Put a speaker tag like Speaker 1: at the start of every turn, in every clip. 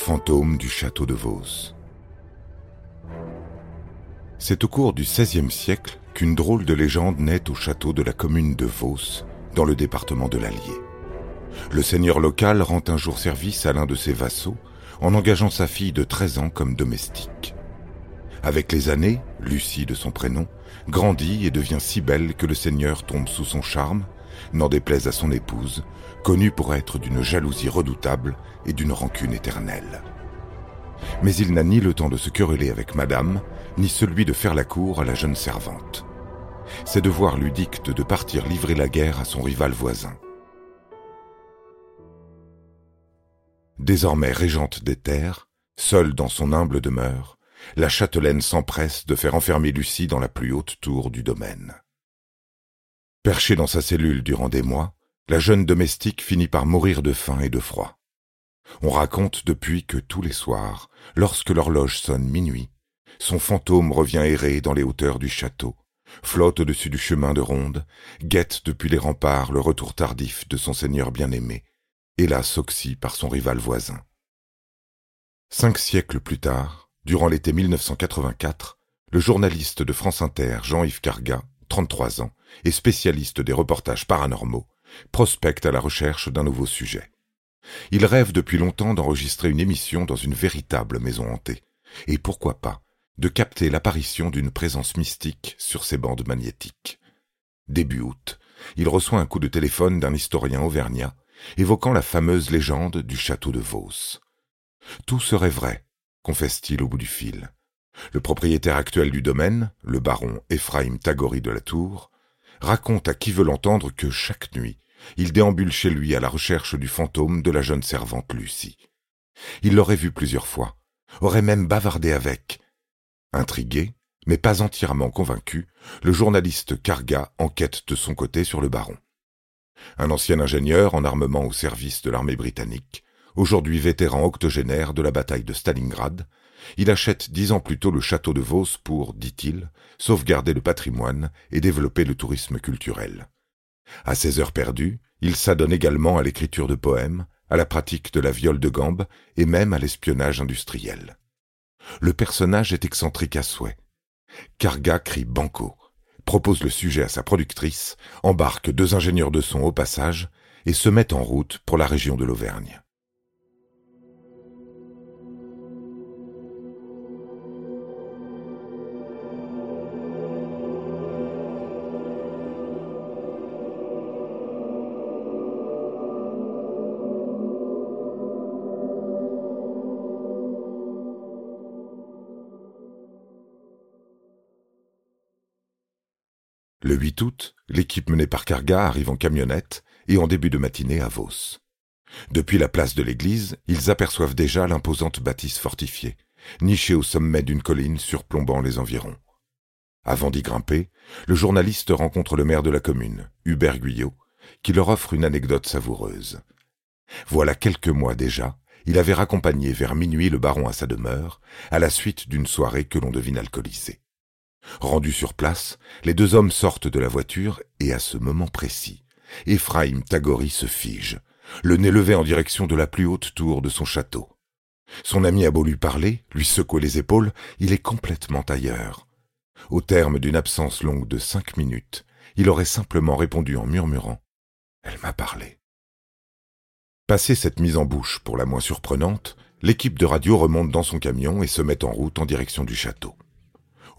Speaker 1: Fantôme du château de Vos. C'est au cours du XVIe siècle qu'une drôle de légende naît au château de la commune de Vos, dans le département de l'Allier. Le seigneur local rend un jour service à l'un de ses vassaux en engageant sa fille de 13 ans comme domestique. Avec les années, Lucie de son prénom, grandit et devient si belle que le seigneur tombe sous son charme, n'en déplaise à son épouse, connue pour être d'une jalousie redoutable et d'une rancune éternelle. Mais il n'a ni le temps de se quereller avec madame, ni celui de faire la cour à la jeune servante. Ses devoirs lui dictent de partir livrer la guerre à son rival voisin. Désormais régente des terres, seule dans son humble demeure, la châtelaine s'empresse de faire enfermer Lucie dans la plus haute tour du domaine. Perchée dans sa cellule durant des mois, la jeune domestique finit par mourir de faim et de froid. On raconte depuis que tous les soirs, lorsque l'horloge sonne minuit, son fantôme revient errer dans les hauteurs du château, flotte au-dessus du chemin de ronde, guette depuis les remparts le retour tardif de son seigneur bien-aimé, hélas oxy par son rival voisin. Cinq siècles plus tard, durant l'été 1984, le journaliste de France Inter Jean-Yves Carga, 33 ans, et spécialiste des reportages paranormaux, prospecte à la recherche d'un nouveau sujet. Il rêve depuis longtemps d'enregistrer une émission dans une véritable maison hantée, et pourquoi pas de capter l'apparition d'une présence mystique sur ses bandes magnétiques. Début août, il reçoit un coup de téléphone d'un historien auvergnat évoquant la fameuse légende du château de Vos. Tout serait vrai, confesse-t-il au bout du fil. Le propriétaire actuel du domaine, le baron Ephraim Tagori de la Tour, raconte à qui veut l'entendre que chaque nuit, il déambule chez lui à la recherche du fantôme de la jeune servante Lucie. Il l'aurait vue plusieurs fois, aurait même bavardé avec. Intrigué, mais pas entièrement convaincu, le journaliste Carga enquête de son côté sur le baron. Un ancien ingénieur en armement au service de l'armée britannique, aujourd'hui vétéran octogénaire de la bataille de Stalingrad, il achète dix ans plus tôt le château de Vos pour, dit-il, sauvegarder le patrimoine et développer le tourisme culturel. À ses heures perdues, il s'adonne également à l'écriture de poèmes, à la pratique de la viole de gambe et même à l'espionnage industriel. Le personnage est excentrique à souhait. Carga crie banco, propose le sujet à sa productrice, embarque deux ingénieurs de son au passage et se met en route pour la région de l'Auvergne. Le 8 août, l'équipe menée par Carga arrive en camionnette et en début de matinée à Vos. Depuis la place de l'église, ils aperçoivent déjà l'imposante bâtisse fortifiée, nichée au sommet d'une colline surplombant les environs. Avant d'y grimper, le journaliste rencontre le maire de la commune, Hubert Guyot, qui leur offre une anecdote savoureuse. Voilà quelques mois déjà, il avait raccompagné vers minuit le baron à sa demeure, à la suite d'une soirée que l'on devine alcoolisée. Rendus sur place, les deux hommes sortent de la voiture et à ce moment précis, Ephraim Tagori se fige, le nez levé en direction de la plus haute tour de son château. Son ami a beau lui parler, lui secouer les épaules, il est complètement ailleurs. Au terme d'une absence longue de cinq minutes, il aurait simplement répondu en murmurant ⁇ Elle m'a parlé ⁇ Passé cette mise en bouche pour la moins surprenante, l'équipe de radio remonte dans son camion et se met en route en direction du château.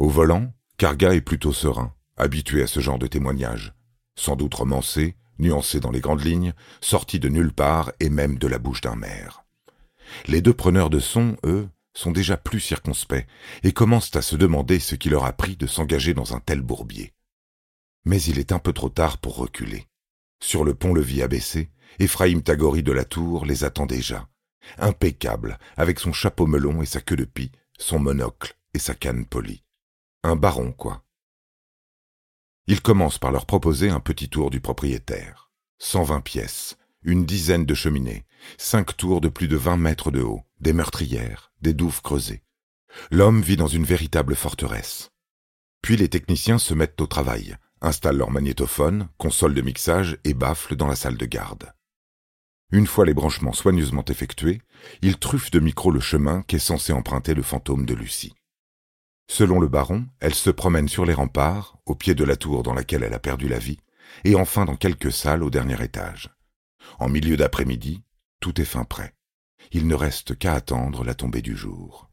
Speaker 1: Au volant, Carga est plutôt serein, habitué à ce genre de témoignages, sans doute romancé, nuancé dans les grandes lignes, sorti de nulle part et même de la bouche d'un maire. Les deux preneurs de son, eux, sont déjà plus circonspects et commencent à se demander ce qui leur a pris de s'engager dans un tel bourbier. Mais il est un peu trop tard pour reculer. Sur le pont-levis abaissé, Ephraim Tagori de la Tour les attend déjà, impeccable, avec son chapeau melon et sa queue de pie, son monocle et sa canne polie. Un baron, quoi. Il commence par leur proposer un petit tour du propriétaire. Cent vingt pièces, une dizaine de cheminées, cinq tours de plus de vingt mètres de haut, des meurtrières, des douves creusées. L'homme vit dans une véritable forteresse. Puis les techniciens se mettent au travail, installent leur magnétophone, console de mixage et baffles dans la salle de garde. Une fois les branchements soigneusement effectués, ils truffent de micro le chemin qu'est censé emprunter le fantôme de Lucie. Selon le baron, elle se promène sur les remparts, au pied de la tour dans laquelle elle a perdu la vie, et enfin dans quelques salles au dernier étage. En milieu d'après-midi, tout est fin prêt. Il ne reste qu'à attendre la tombée du jour.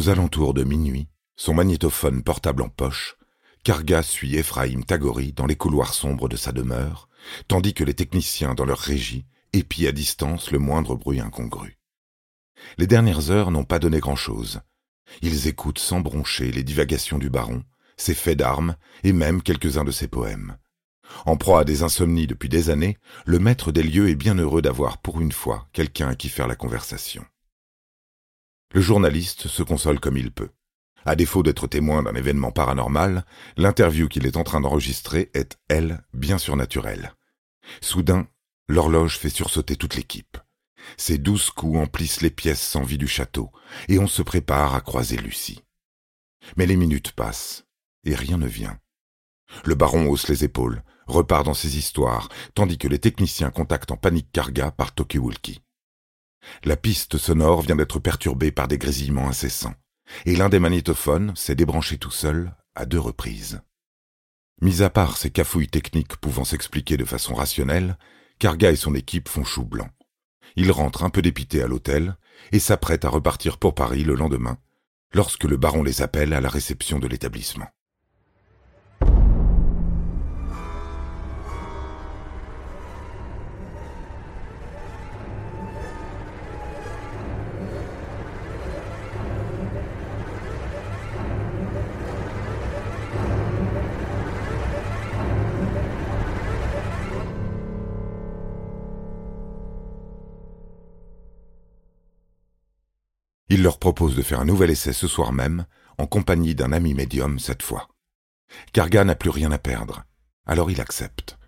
Speaker 1: Aux alentours de minuit, son magnétophone portable en poche, Karga suit Ephraim Tagori dans les couloirs sombres de sa demeure, tandis que les techniciens dans leur régie épient à distance le moindre bruit incongru. Les dernières heures n'ont pas donné grand-chose. Ils écoutent sans broncher les divagations du baron, ses faits d'armes et même quelques-uns de ses poèmes. En proie à des insomnies depuis des années, le maître des lieux est bien heureux d'avoir pour une fois quelqu'un à qui faire la conversation. Le journaliste se console comme il peut. À défaut d'être témoin d'un événement paranormal, l'interview qu'il est en train d'enregistrer est, elle, bien surnaturelle. Soudain, l'horloge fait sursauter toute l'équipe. Ses douze coups emplissent les pièces sans vie du château, et on se prépare à croiser Lucie. Mais les minutes passent, et rien ne vient. Le baron hausse les épaules, repart dans ses histoires, tandis que les techniciens contactent en panique Karga par Tokiwulki. La piste sonore vient d'être perturbée par des grésillements incessants, et l'un des magnétophones s'est débranché tout seul à deux reprises. Mis à part ces cafouilles techniques pouvant s'expliquer de façon rationnelle, Karga et son équipe font chou blanc. Ils rentrent un peu dépités à l'hôtel et s'apprêtent à repartir pour Paris le lendemain, lorsque le baron les appelle à la réception de l'établissement. Leur propose de faire un nouvel essai ce soir même, en compagnie d'un ami médium cette fois. Karga n'a plus rien à perdre, alors il accepte.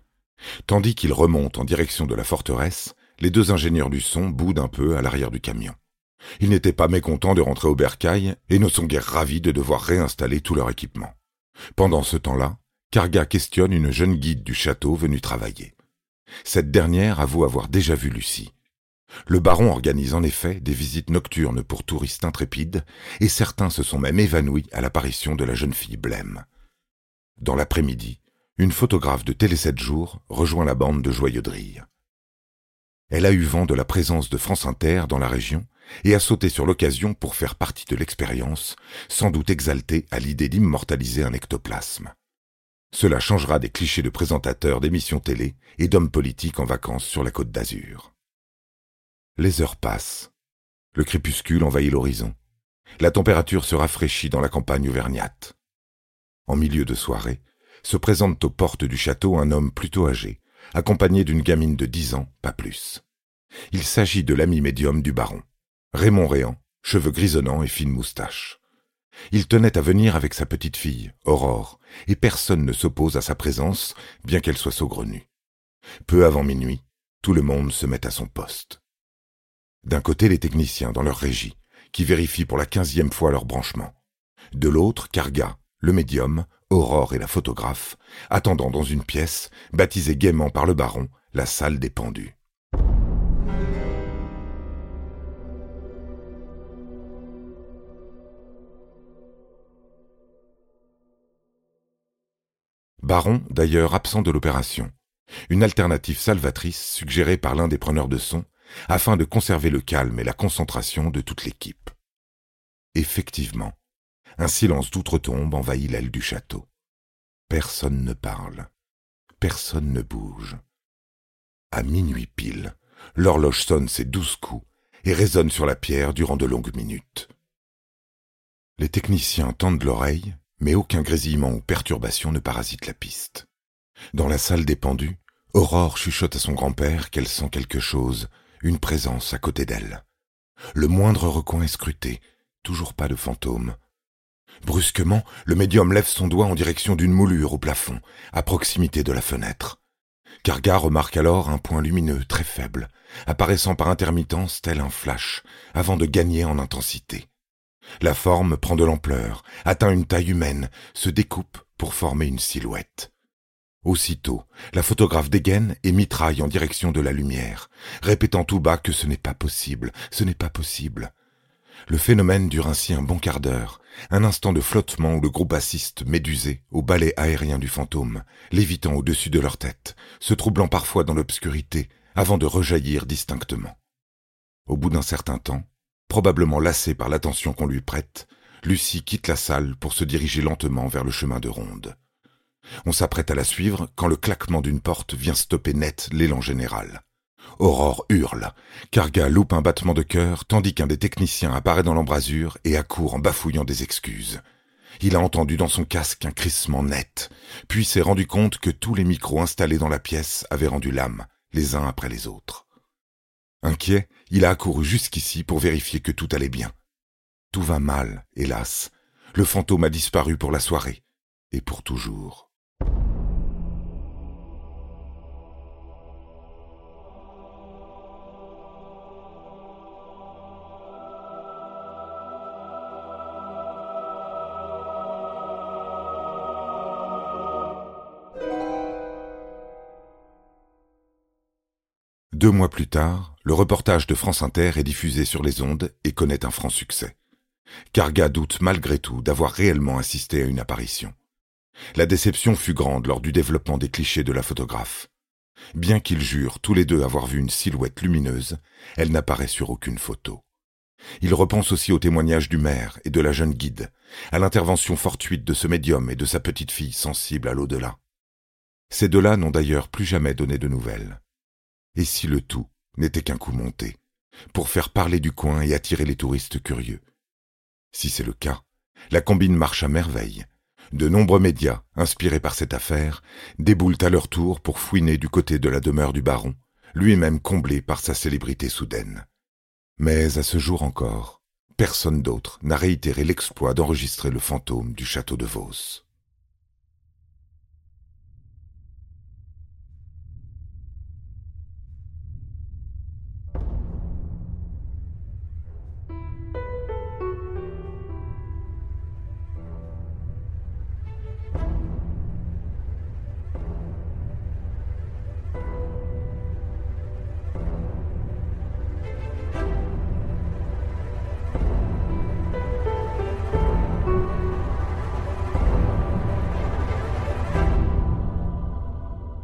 Speaker 1: Tandis qu'il remonte en direction de la forteresse, les deux ingénieurs du son boudent un peu à l'arrière du camion. Ils n'étaient pas mécontents de rentrer au bercail et ne sont guère ravis de devoir réinstaller tout leur équipement. Pendant ce temps-là, Karga questionne une jeune guide du château venue travailler. Cette dernière avoue avoir déjà vu Lucie. Le baron organise en effet des visites nocturnes pour touristes intrépides, et certains se sont même évanouis à l'apparition de la jeune fille blême. Dans l'après-midi, une photographe de Télé 7 jours rejoint la bande de Joyeux Elle a eu vent de la présence de France Inter dans la région et a sauté sur l'occasion pour faire partie de l'expérience, sans doute exaltée à l'idée d'immortaliser un ectoplasme. Cela changera des clichés de présentateurs d'émissions télé et d'hommes politiques en vacances sur la côte d'Azur. Les heures passent. Le crépuscule envahit l'horizon. La température se rafraîchit dans la campagne auvergnate. En milieu de soirée, se présente aux portes du château un homme plutôt âgé, accompagné d'une gamine de dix ans, pas plus. Il s'agit de l'ami médium du baron, Raymond Réan, cheveux grisonnants et fine moustache. Il tenait à venir avec sa petite fille, Aurore, et personne ne s'oppose à sa présence, bien qu'elle soit saugrenue. Peu avant minuit, tout le monde se met à son poste. D'un côté, les techniciens dans leur régie, qui vérifient pour la quinzième fois leur branchement. De l'autre, Karga, le médium, Aurore et la photographe, attendant dans une pièce, baptisée gaiement par le baron, la salle des pendus. Baron, d'ailleurs absent de l'opération. Une alternative salvatrice suggérée par l'un des preneurs de son afin de conserver le calme et la concentration de toute l'équipe. Effectivement, un silence d'outre-tombe envahit l'aile du château. Personne ne parle. Personne ne bouge. À minuit pile, l'horloge sonne ses douze coups et résonne sur la pierre durant de longues minutes. Les techniciens tendent l'oreille, mais aucun grésillement ou perturbation ne parasite la piste. Dans la salle des pendus, Aurore chuchote à son grand-père qu'elle sent quelque chose, une présence à côté d'elle. Le moindre recoin est scruté, toujours pas de fantôme. Brusquement, le médium lève son doigt en direction d'une moulure au plafond, à proximité de la fenêtre. Karga remarque alors un point lumineux très faible, apparaissant par intermittence tel un flash, avant de gagner en intensité. La forme prend de l'ampleur, atteint une taille humaine, se découpe pour former une silhouette. Aussitôt, la photographe dégaine et mitraille en direction de la lumière, répétant tout bas que ce n'est pas possible, ce n'est pas possible. Le phénomène dure ainsi un bon quart d'heure, un instant de flottement où le groupe assiste, médusé, au balai aérien du fantôme, lévitant au-dessus de leur tête, se troublant parfois dans l'obscurité, avant de rejaillir distinctement. Au bout d'un certain temps, probablement lassée par l'attention qu'on lui prête, Lucie quitte la salle pour se diriger lentement vers le chemin de ronde. On s'apprête à la suivre quand le claquement d'une porte vient stopper net l'élan général. Aurore hurle. Carga loupe un battement de cœur tandis qu'un des techniciens apparaît dans l'embrasure et accourt en bafouillant des excuses. Il a entendu dans son casque un crissement net, puis s'est rendu compte que tous les micros installés dans la pièce avaient rendu l'âme, les uns après les autres. Inquiet, il a accouru jusqu'ici pour vérifier que tout allait bien. Tout va mal, hélas. Le fantôme a disparu pour la soirée, et pour toujours. Deux mois plus tard, le reportage de France Inter est diffusé sur les ondes et connaît un franc succès. Carga doute malgré tout d'avoir réellement assisté à une apparition. La déception fut grande lors du développement des clichés de la photographe. Bien qu'ils jurent tous les deux avoir vu une silhouette lumineuse, elle n'apparaît sur aucune photo. Il repense aussi au témoignage du maire et de la jeune guide, à l'intervention fortuite de ce médium et de sa petite fille sensible à l'au-delà. Ces deux-là n'ont d'ailleurs plus jamais donné de nouvelles. Et si le tout n'était qu'un coup monté, pour faire parler du coin et attirer les touristes curieux? Si c'est le cas, la combine marche à merveille. De nombreux médias, inspirés par cette affaire, déboulent à leur tour pour fouiner du côté de la demeure du baron, lui-même comblé par sa célébrité soudaine. Mais à ce jour encore, personne d'autre n'a réitéré l'exploit d'enregistrer le fantôme du château de Vos.